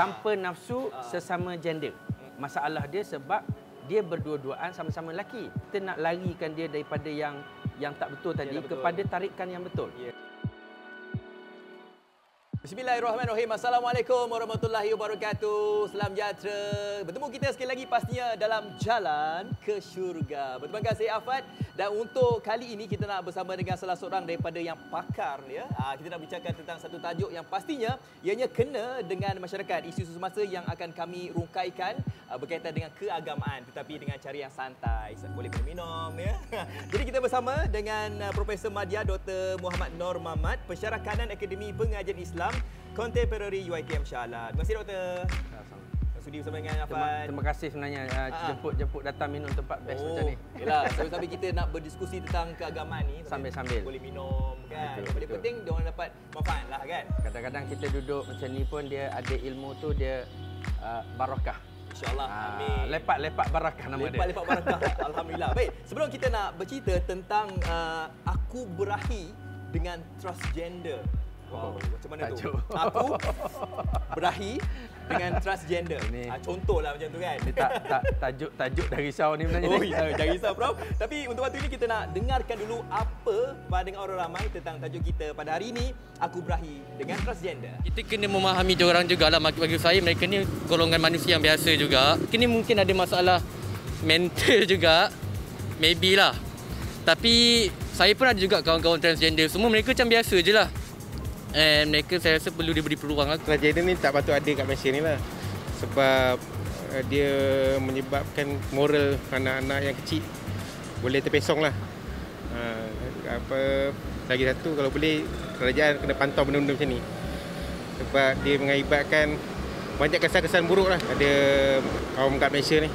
tanpa nafsu sesama gender. Masalah dia sebab dia berdua-duaan sama-sama lelaki. Kita nak larikan dia daripada yang yang tak betul tadi tak betul. kepada tarikan yang betul. Ya. Bismillahirrahmanirrahim. Assalamualaikum warahmatullahi wabarakatuh. Salam sejahtera. Bertemu kita sekali lagi pastinya dalam jalan ke syurga. Berterima kasih Afad dan untuk kali ini kita nak bersama dengan salah seorang daripada yang pakar ya. Ah, kita nak bicarakan tentang satu tajuk yang pastinya ianya kena dengan masyarakat. Isu semasa yang akan kami rungkaikan ah, berkaitan dengan keagamaan tetapi dengan cara yang santai. Boleh minum ya. Jadi kita bersama dengan ah, Profesor Madya Dr. Muhammad Nur Mamat, pensyarah kanan Akademi Pengajian Islam Contemporary UiTM Shah Alam. Terima kasih doktor. Sudi bersama dengan Terima, Afan. terima kasih sebenarnya uh, Ah. jemput-jemput datang minum tempat best oh, macam ni. Yalah, sambil-sambil kita nak berdiskusi tentang keagamaan ni. Sambil-sambil. Boleh minum kan. Betul, Yang paling betul. penting dia orang dapat manfaat lah kan. Kadang-kadang kita duduk macam ni pun dia ada ilmu tu dia uh, barakah. InsyaAllah. Ah, Amin. lepak-lepak barakah nama dia. Lepak-lepak barakah. Alhamdulillah. Baik, sebelum kita nak bercerita tentang uh, aku berahi dengan transgender. Wow, Oh, macam mana tajuk. tu? Aku berahi dengan transgender. Ini- Ah, contohlah macam tu kan. Ni tak tak tajuk tajuk dah risau ni sebenarnya. Oh ni. ya, jangan risau Prof. Tapi untuk waktu ini kita nak dengarkan dulu apa pandangan orang ramai tentang tajuk kita pada hari ini, Aku Berahi dengan Transgender. Kita kena memahami diorang jugalah bagi bagi saya mereka ni golongan manusia yang biasa juga. Kini mungkin ada masalah mental juga. Maybe lah. Tapi saya pun ada juga kawan-kawan transgender. Semua mereka macam biasa je lah. And mereka saya rasa perlu diberi peluang lah. Tragedi ni tak patut ada kat Malaysia ni lah Sebab uh, dia menyebabkan moral anak-anak yang kecil Boleh terpesong lah uh, apa Lagi satu kalau boleh kerajaan kena pantau benda-benda macam ni Sebab dia mengakibatkan banyak kesan-kesan buruk lah Ada kaum kat Malaysia ni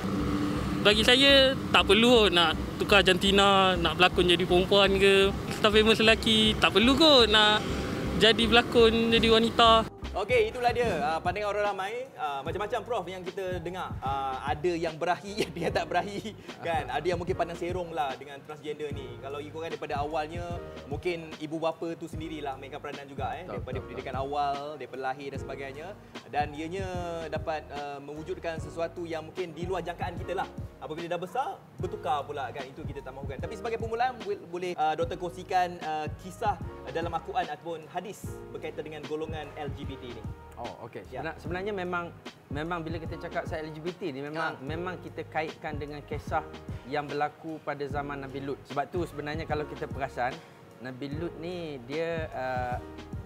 Bagi saya tak perlu kot nak tukar jantina, nak berlakon jadi perempuan ke. Star famous lelaki, tak perlu kot nak jadi berlakon jadi wanita. Okey, itulah dia uh, pandangan orang ramai. Uh, macam-macam Prof yang kita dengar. Uh, ada yang berahi, ada yang tak berahi. kan? Ada yang mungkin pandang serong lah dengan transgender ni. Kalau ikutkan daripada awalnya, mungkin ibu bapa tu sendirilah mainkan peranan juga. Eh, Betul, daripada betul, pendidikan awal, daripada lahir dan sebagainya. Dan ianya dapat uh, mewujudkan sesuatu yang mungkin di luar jangkaan kita lah. Apabila dah besar, bertukar pula kan. Itu kita tak mahukan. Tapi sebagai permulaan, bol- boleh uh, doktor kongsikan uh, kisah dalam Al-Quran ataupun hadis berkaitan dengan golongan LGBT ni. Oh, okey. Ya. Sebenar, sebenarnya memang memang bila kita cakap pasal LGBT ni memang Ha. memang kita kaitkan dengan kisah yang berlaku pada zaman Nabi Lut. Sebab tu sebenarnya kalau kita perasan Nabi Lut ni dia uh,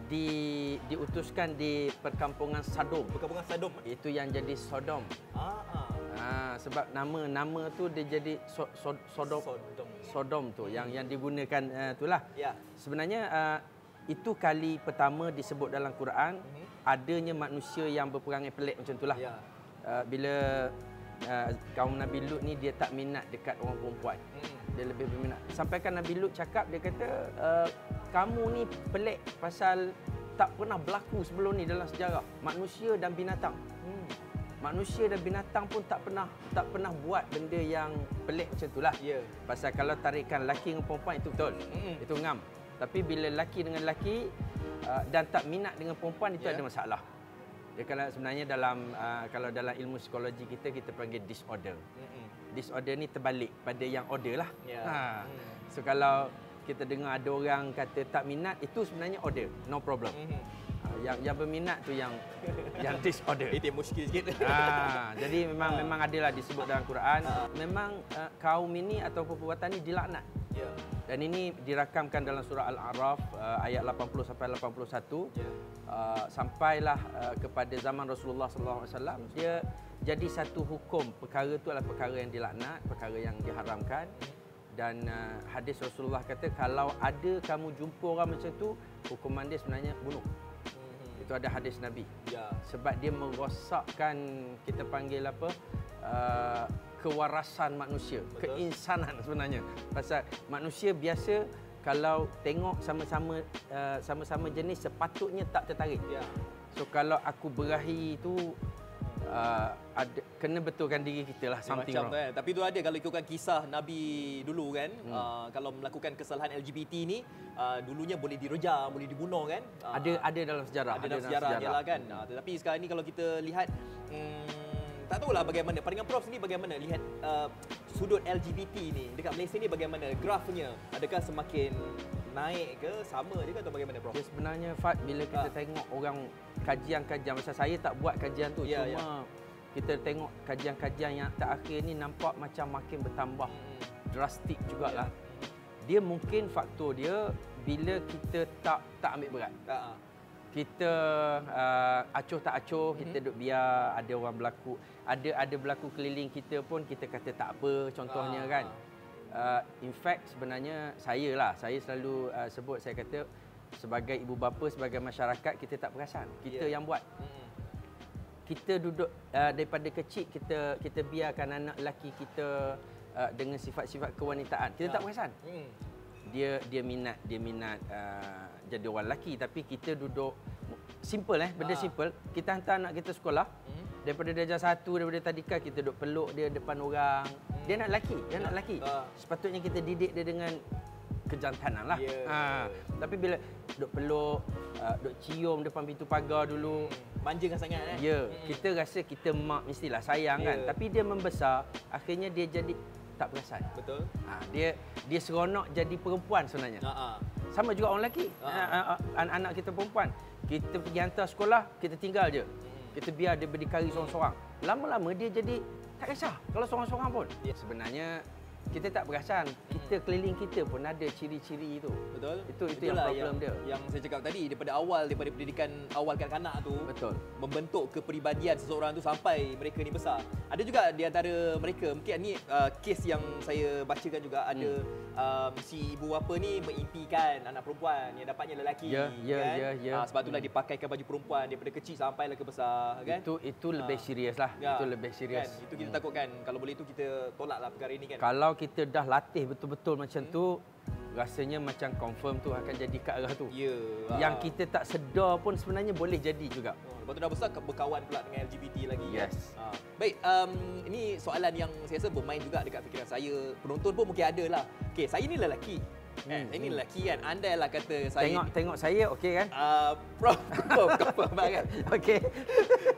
di diutuskan di perkampungan Sodom. Perkampungan Sodom. Itu yang jadi Sodom. Ah, ah. Ha, sebab nama nama tu dia jadi so, so, Sodom Sodom. Sodom tu yang yang digunakan uh, itulah. Ya. Sebenarnya uh, itu kali pertama disebut dalam Quran Mhm. Adanya manusia yang berperangai pelik macam itulah. Ya. Uh, bila uh, kaum Nabi Lut ni dia tak minat dekat orang perempuan. Hmm. Dia lebih berminat. Sampaikan Nabi Lut cakap dia kata uh, kamu ni pelik pasal tak pernah berlaku sebelum ni dalam sejarah manusia dan binatang. Hmm. Manusia dan binatang pun tak pernah tak pernah buat benda yang pelik macam itulah. Ya. Pasal kalau tarikan lelaki dengan perempuan itu betul. Mm-mm. Itu ngam. Tapi bila lelaki dengan lelaki uh, dan tak minat dengan perempuan itu Ya. ada masalah. Dia kalau sebenarnya dalam uh, kalau dalam ilmu psikologi kita kita panggil disorder. Mm-mm. Disorder ni terbalik pada yang order lah. Ya. Ha. Hmm. So kalau kita dengar ada orang kata tak minat itu sebenarnya order, no problem. Mhm. Uh, yang yang berminat tu yang yang disorder. Itu muskil sikit. Ah, jadi memang Ah. memang adalah disebut dalam Quran. Ah. Memang uh, kaum ini atau perbuatan ini dilaknat. Ya. Dan ini dirakamkan dalam surah Al-A'raf uh, ayat 80 sampai 81. Ya. Uh, sampailah uh, kepada zaman Rasulullah sallallahu alaihi wasallam dia jadi satu hukum perkara itu adalah perkara yang dilaknat, perkara yang diharamkan dan uh, hadis Rasulullah kata kalau ada kamu jumpa orang macam tu hukuman dia sebenarnya bunuh. Mhm. Itu ada hadis Nabi Ya. sebab dia merosakkan kita panggil apa uh, kewarasan manusia, Betul. keinsanan sebenarnya. Pasal manusia biasa kalau tengok sama-sama uh, sama-sama jenis sepatutnya tak tertarik. Ya. So kalau aku berahi itu uh, ada, kena betulkan diri kita lah something macam wrong. tu kan. Tapi tu ada kalau ikutkan kisah Nabi dulu kan, hmm. uh, kalau melakukan kesalahan LGBT ni, uh, dulunya boleh direjam, boleh dibunuh kan. Uh, Ada ada dalam sejarah. ada dalam sejarah dia lah kan. Uh, tetapi sekarang ni kalau kita lihat hmm, tak tahulah bagaimana pandangan Prof sini bagaimana lihat uh, sudut LGBT ni dekat Malaysia ni bagaimana grafnya adakah semakin naik ke sama je ke atau bagaimana Prof? Dia sebenarnya Fat bila kita Ah. tengok orang kajian-kajian macam saya tak buat kajian tu Ya, cuma kita tengok kajian-kajian yang terakhir ni nampak macam makin bertambah Hmm. drastik jugalah. Ya. Dia mungkin faktor dia bila kita tak tak ambil berat. Ah. Kita uh, acuh tak acuh, Mhm. kita duduk biar ada orang berlaku. Ada ada berlaku keliling kita pun kita kata tak apa contohnya Ah, kan. Uh, in fact sebenarnya saya lah, saya selalu uh, sebut saya kata sebagai ibu bapa, sebagai masyarakat kita tak perasan. Kita Ya. yang buat. Hmm. Kita duduk uh, daripada kecil kita kita biarkan anak lelaki kita uh, dengan sifat-sifat kewanitaan. Kita Ya. tak perasan. Hmm. Dia dia minat dia minat uh, jadi orang lelaki tapi kita duduk simple eh benda Ah. simple kita hantar anak kita sekolah Hmm. daripada darjah satu daripada tadika kita duduk peluk dia depan orang dia nak lelaki dia nak lelaki Ah. sepatutnya kita didik dia dengan kejantanan lah Ya. ha. tapi bila duduk peluk uh, duduk cium depan pintu pagar dulu Manjakan sangat eh. Ya, Hmm. kita rasa kita mak mestilah sayang kan. Ya. Tapi dia membesar, akhirnya dia jadi tak perasan. betul. Ha, dia dia seronok jadi perempuan sebenarnya. Ha ah. Sama juga orang lelaki. Ha. Ha, ha, ha, Anak-anak kita perempuan. Kita pergi hantar sekolah, kita tinggal je. Kita biar dia berdikari seorang-seorang. Lama-lama dia jadi tak kisah kalau seorang-seorang pun. Ya. Sebenarnya kita tak perasan. Kita keliling kita pun ada ciri-ciri itu. Betul. Itu itu yang Itulah problem yang, dia. Yang saya cakap tadi daripada awal daripada pendidikan awal kanak-kanak tu Betul. membentuk kepribadian seseorang tu sampai mereka ni besar. Ada juga di antara mereka mungkin ni uh, kes yang saya bacakan juga ada Hmm. um, si ibu bapa ni mengimpikan anak perempuan yang dapatnya lelaki Ya, ya, kan. ya, ya. Ah, sebab itulah dipakaikan baju perempuan daripada kecil sampailah ke besar kan. Itu itu lebih Ha. serius lah. Ya, Itu lebih serius. Kan? Itu kita takutkan kalau boleh itu kita tolaklah perkara ini kan. Kalau kita dah latih betul-betul macam tu, rasanya macam confirm tu akan jadi ke arah tu. Ya. Yang ah. kita tak sedar pun sebenarnya boleh jadi juga. Oh, Lepas tu dah besar berkawan pula dengan LGBT lagi Yes. kan? Ha. Baik, um, ini soalan yang saya rasa bermain juga dekat fikiran saya. Penonton pun mungkin ada lah. Okey, saya ni lelaki. Hmm, Hmm, saya ni hmm. lelaki kan. Andai lah kata saya Tengok tengok saya okey kan? Uh, Prof, Prof, confirm kan? Okey.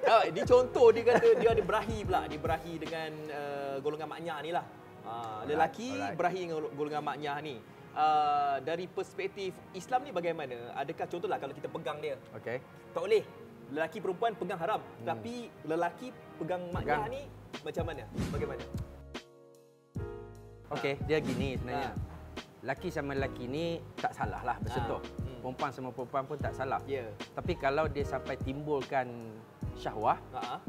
Ah, Ini contoh dia kata dia ada berahi pula. Dia berahi dengan uh, golongan maknyah ni lah. Uh, lelaki alright. berahi dengan golongan maknyah ni. Uh, dari perspektif Islam ni bagaimana? Adakah contohlah kalau kita pegang dia, Okey. tak boleh. Lelaki perempuan pegang haram. Hmm. Tapi lelaki pegang maknyah Pegang. ni macam mana? Bagaimana? Okey, dia gini sebenarnya. Ha. Laki sama lelaki ni tak salah lah bersentuh. Ha, hmm. Perempuan sama perempuan pun tak salah. Ya. Tapi kalau dia sampai timbulkan syahwah, Ha.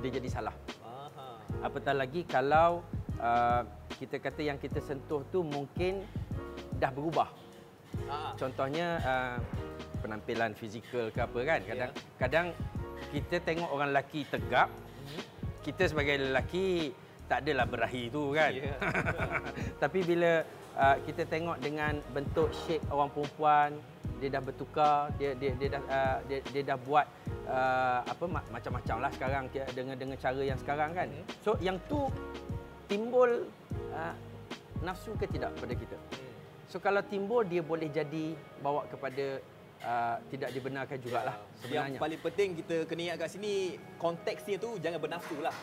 dia jadi salah. Aha. Apatah lagi kalau uh, kita kata yang kita sentuh tu mungkin dah berubah. Ha. Contohnya uh, penampilan fizikal ke apa kan. Kadang Ya. kadang kita tengok orang lelaki tegap, Mhm. kita sebagai lelaki tak adalah berahi tu kan. Ya. Tapi bila uh, kita tengok dengan bentuk shape orang perempuan, dia dah bertukar, dia dia dia dah uh, dia, dia dah buat uh, apa ma- macam-macam lah sekarang dengan dengan cara yang sekarang kan. Mhm. So yang tu timbul uh, nafsu ke tidak pada kita. So kalau timbul dia boleh jadi bawa kepada uh, tidak dibenarkan jugalah Yang sebenarnya. paling penting kita kena ingat kat sini konteksnya tu jangan bernafsu lah.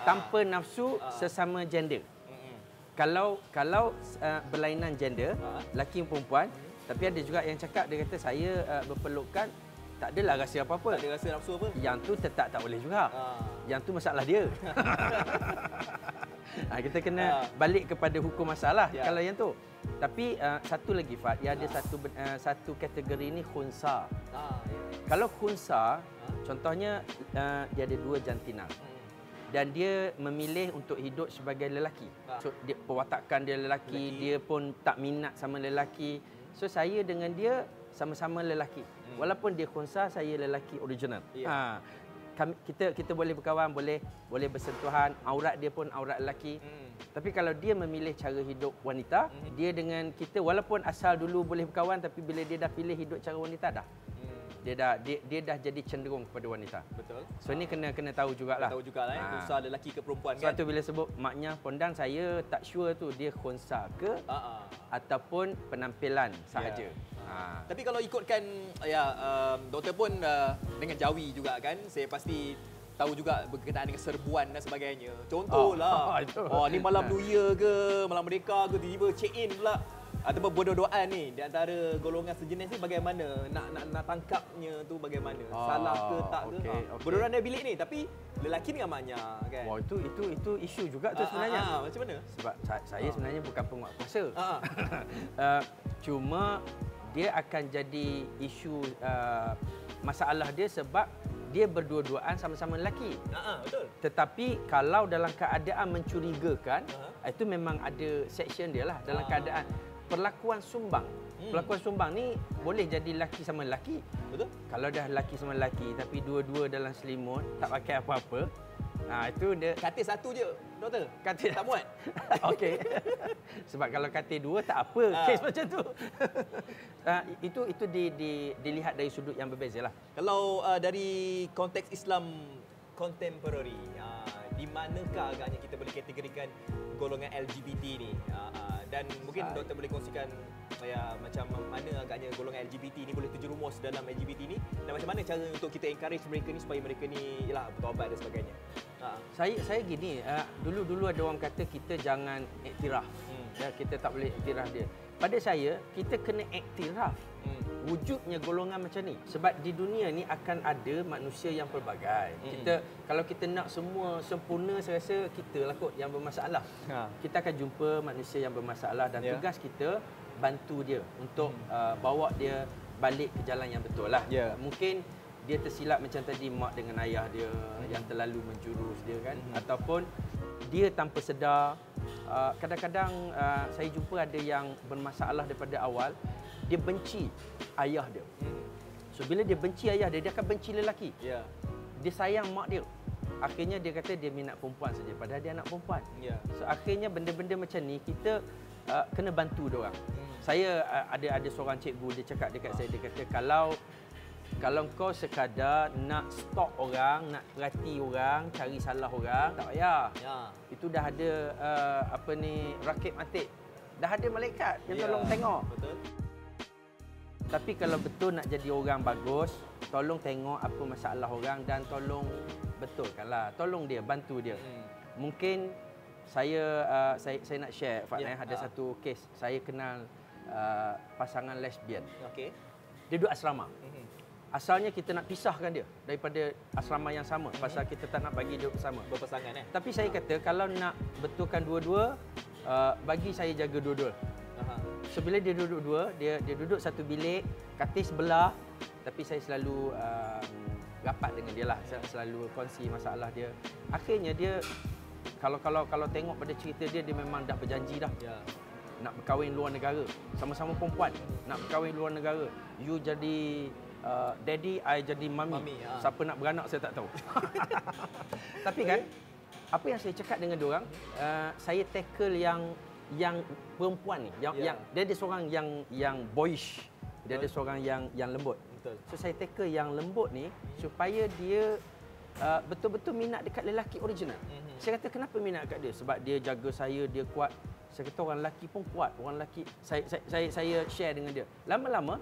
Tanpa nafsu Ah. sesama gender. Mm-mm. Kalau kalau uh, berlainan gender, Ah. lelaki dan perempuan, tapi ada juga yang cakap dia kata saya uh, berpelukan tak adalah rasa apa-apa. Tak ada rasa nafsu apa? Yang tu tetap tak boleh juga. Ah. Yang tu masalah dia. ha, kita kena Ah. balik kepada hukum masalah Ya. kalau yang tu. Tapi uh, satu lagi Fat, dia ada Ah. satu uh, satu kategori ni khunsa. Ah, ya. Kalau khunsa, contohnya uh, dia ada dua jantina Hmm. dan dia memilih untuk hidup sebagai lelaki. Ah. So dia perwatakan dia lelaki, Lelaki. dia pun tak minat sama lelaki. So saya dengan dia sama-sama lelaki. Hmm. Walaupun dia khunsa, saya lelaki original. Ya. Ha. Kami, kita kita boleh berkawan, boleh boleh bersentuhan, aurat dia pun aurat lelaki. Hmm. Tapi kalau dia memilih cara hidup wanita, Mhm. dia dengan kita walaupun asal dulu boleh berkawan tapi bila dia dah pilih hidup cara wanita dah. Dia dah dia, dia dah jadi cenderung kepada wanita. Betul. So ni kena kena tahu jugalah. Tahu juga lah eh, Ah. khunsa lelaki ke perempuan Sebab kan. tu bila sebut maknya pondan saya tak sure tu dia khunsa ke Ha ah. ataupun penampilan sahaja. Ya. Ha. Tapi kalau ikutkan ya um, doktor pun uh, dengan jawi juga kan, saya pasti tahu juga berkenaan dengan serbuan dan sebagainya. Contohlah. Oh, itu. Oh, ni malam New Year ke, malam Merdeka ke tiba-tiba check in pula. Ataupun berdoa ni di antara golongan sejenis ni bagaimana nak nak nak tangkapnya tu bagaimana? Oh, Salah ke tak ke? okey, Ha. okey. Berdoa dalam bilik ni tapi lelaki dengan maknya kan. Wah itu itu itu isu juga tu Ah, sebenarnya. ah, ah, macam mana? Sebab sa- saya sebenarnya bukan penguat kuasa. Ah. uh, cuma dia akan jadi isu uh, masalah dia sebab dia berdua-duaan sama-sama lelaki. Ha ah, betul. Tetapi kalau dalam keadaan mencurigakan, Aha. itu memang ada section dia lah dalam Ah. keadaan perlakuan sumbang. Hmm. Perlakuan sumbang ni boleh jadi lelaki sama lelaki. Betul? Kalau dah lelaki sama lelaki tapi dua-dua dalam selimut, tak pakai apa-apa, ha, itu dia Katil satu je, doktor. Katil tak muat. Okey. Sebab kalau katil dua tak apa Ah. kes macam tu. uh, itu itu di, di, dilihat dari sudut yang berbeza lah. Kalau uh, dari konteks Islam contemporary, uh, di manakah agaknya kita boleh kategorikan golongan LGBT ni? Uh, uh, dan mungkin Saya- doktor boleh kongsikan ya, macam mana agaknya golongan LGBT ni boleh terjerumus dalam LGBT ni dan macam mana cara untuk kita encourage mereka ni supaya mereka ni yalah bertaubat dan sebagainya. Uh, Saya saya gini, uh, dulu-dulu ada orang kata kita jangan iktiraf. Hmm. Ya, kita tak boleh iktiraf dia. Pada saya, kita kena iktiraf. Wujudnya golongan macam ni. Sebab di dunia ni akan ada manusia yang pelbagai. Mm-mm. Kita kalau kita nak semua sempurna saya rasa kita lah kot yang bermasalah. Ha. Kita akan jumpa manusia yang bermasalah dan Ya. tugas kita bantu dia untuk Hmm. uh, bawa dia balik ke jalan yang betul lah. Ya. Mungkin dia tersilap macam tadi mak dengan ayah dia yang terlalu menjurus dia kan Hmm. ataupun dia tanpa sedar kadang-kadang uh, saya jumpa ada yang bermasalah daripada awal dia benci ayah dia. Hmm. So bila dia benci ayah dia dia akan benci lelaki. Ya. Dia sayang mak dia. Akhirnya dia kata dia minat perempuan saja padahal dia anak perempuan. Ya. So akhirnya benda-benda macam ni kita uh, kena bantu dia orang. Hmm. Saya uh, ada ada seorang cikgu dia cakap dekat saya dia kata kalau kalau kau sekadar nak stalk orang, nak perhati orang, cari salah orang, tak payah. Ya. Itu dah ada uh, apa ni rakib matik. Dah ada malaikat yang Ya. tolong tengok. Betul. Tapi kalau betul nak jadi orang bagus, tolong tengok apa masalah orang dan tolong betulkanlah. Tolong dia, bantu dia. Hmm. Mungkin saya uh, saya saya nak share Fat Ya, eh ada ah. satu kes saya kenal uh, pasangan lesbian. Okey. Dia duduk asrama. Mhm. Asalnya kita nak pisahkan dia daripada asrama yang sama Mhm. pasal kita tak nak bagi dia bersama. Berpasangan eh. Tapi saya kata kalau nak betulkan dua-dua uh, bagi saya jaga dua-dua. Aha. So bila dia duduk dua, dia dia duduk satu bilik, katil sebelah, tapi saya selalu um, rapat dengan dia lah. Saya selalu kongsi masalah dia. Akhirnya dia kalau kalau kalau tengok pada cerita dia dia memang dah berjanji dah Ya. nak berkahwin luar negara. Sama-sama perempuan nak berkahwin luar negara. You jadi uh, daddy, I jadi mami. Mami, ha. Siapa nak beranak saya tak tahu. Tapi kan apa yang saya cakap dengan dia orang, uh, saya tackle yang yang perempuan ni, yang Ya. yang dia ada seorang yang yang boyish. Dia ada seorang yang yang lembut. Betul. So saya tackle yang lembut ni supaya dia uh, betul-betul minat dekat lelaki original. Mhm. Saya kata kenapa minat dekat dia? Sebab dia jaga saya, dia kuat. Saya kata orang lelaki pun kuat. Orang lelaki saya saya saya, saya share dengan dia. Lama-lama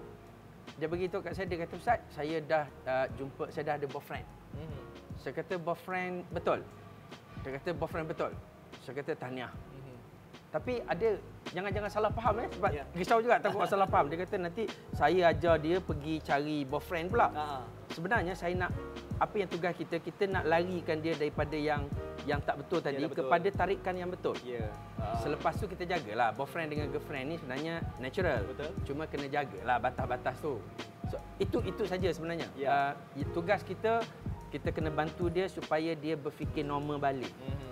dia beritahu kat saya dia kata Ustaz, saya dah uh, jumpa saya dah ada boyfriend. Mhm. Saya kata boyfriend betul. Dia kata boyfriend betul. Saya kata tahniah. Mhm. Tapi ada jangan-jangan salah faham eh sebab Ya. risau juga takut salah faham. Dia kata nanti saya ajar dia pergi cari boyfriend pula. Ha. Sebenarnya saya nak apa yang tugas kita kita nak larikan dia daripada yang yang tak betul tadi betul. kepada tarikan yang betul. Ya. Ha. Selepas tu kita jagalah boyfriend dengan girlfriend ni sebenarnya natural. Betul. Cuma kena jagalah batas-batas tu. So, itu itu saja sebenarnya. Ya. Uh, tugas kita kita kena bantu dia supaya dia berfikir normal balik. Mhm.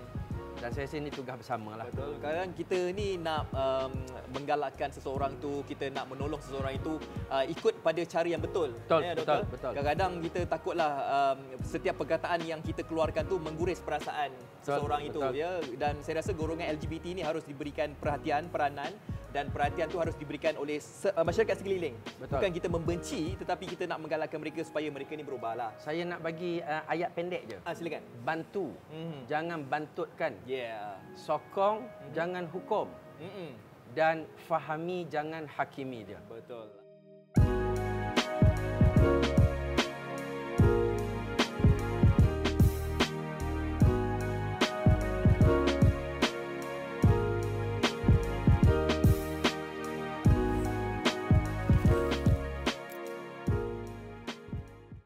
Dan saya rasa ini tugas bersama lah. Betul. Kadang kita ni nak um, menggalakkan seseorang tu, kita nak menolong seseorang itu uh, ikut pada cara yang betul. Betul, Ya, betul, betul. Kadang-kadang kita takutlah um, setiap perkataan yang kita keluarkan tu mengguris perasaan seseorang itu betul. ya dan saya rasa golongan LGBT ini harus diberikan perhatian, peranan dan perhatian tu harus diberikan oleh uh, masyarakat sekeliling. Betul. Bukan kita membenci tetapi kita nak menggalakkan mereka supaya mereka ni berubahlah. Saya nak bagi uh, ayat pendek je. Ah silakan. Bantu, Mhm. jangan bantutkan. Yeah. Sokong, jangan hukum. Mm-mm. Dan fahami, jangan hakimi dia. Betul.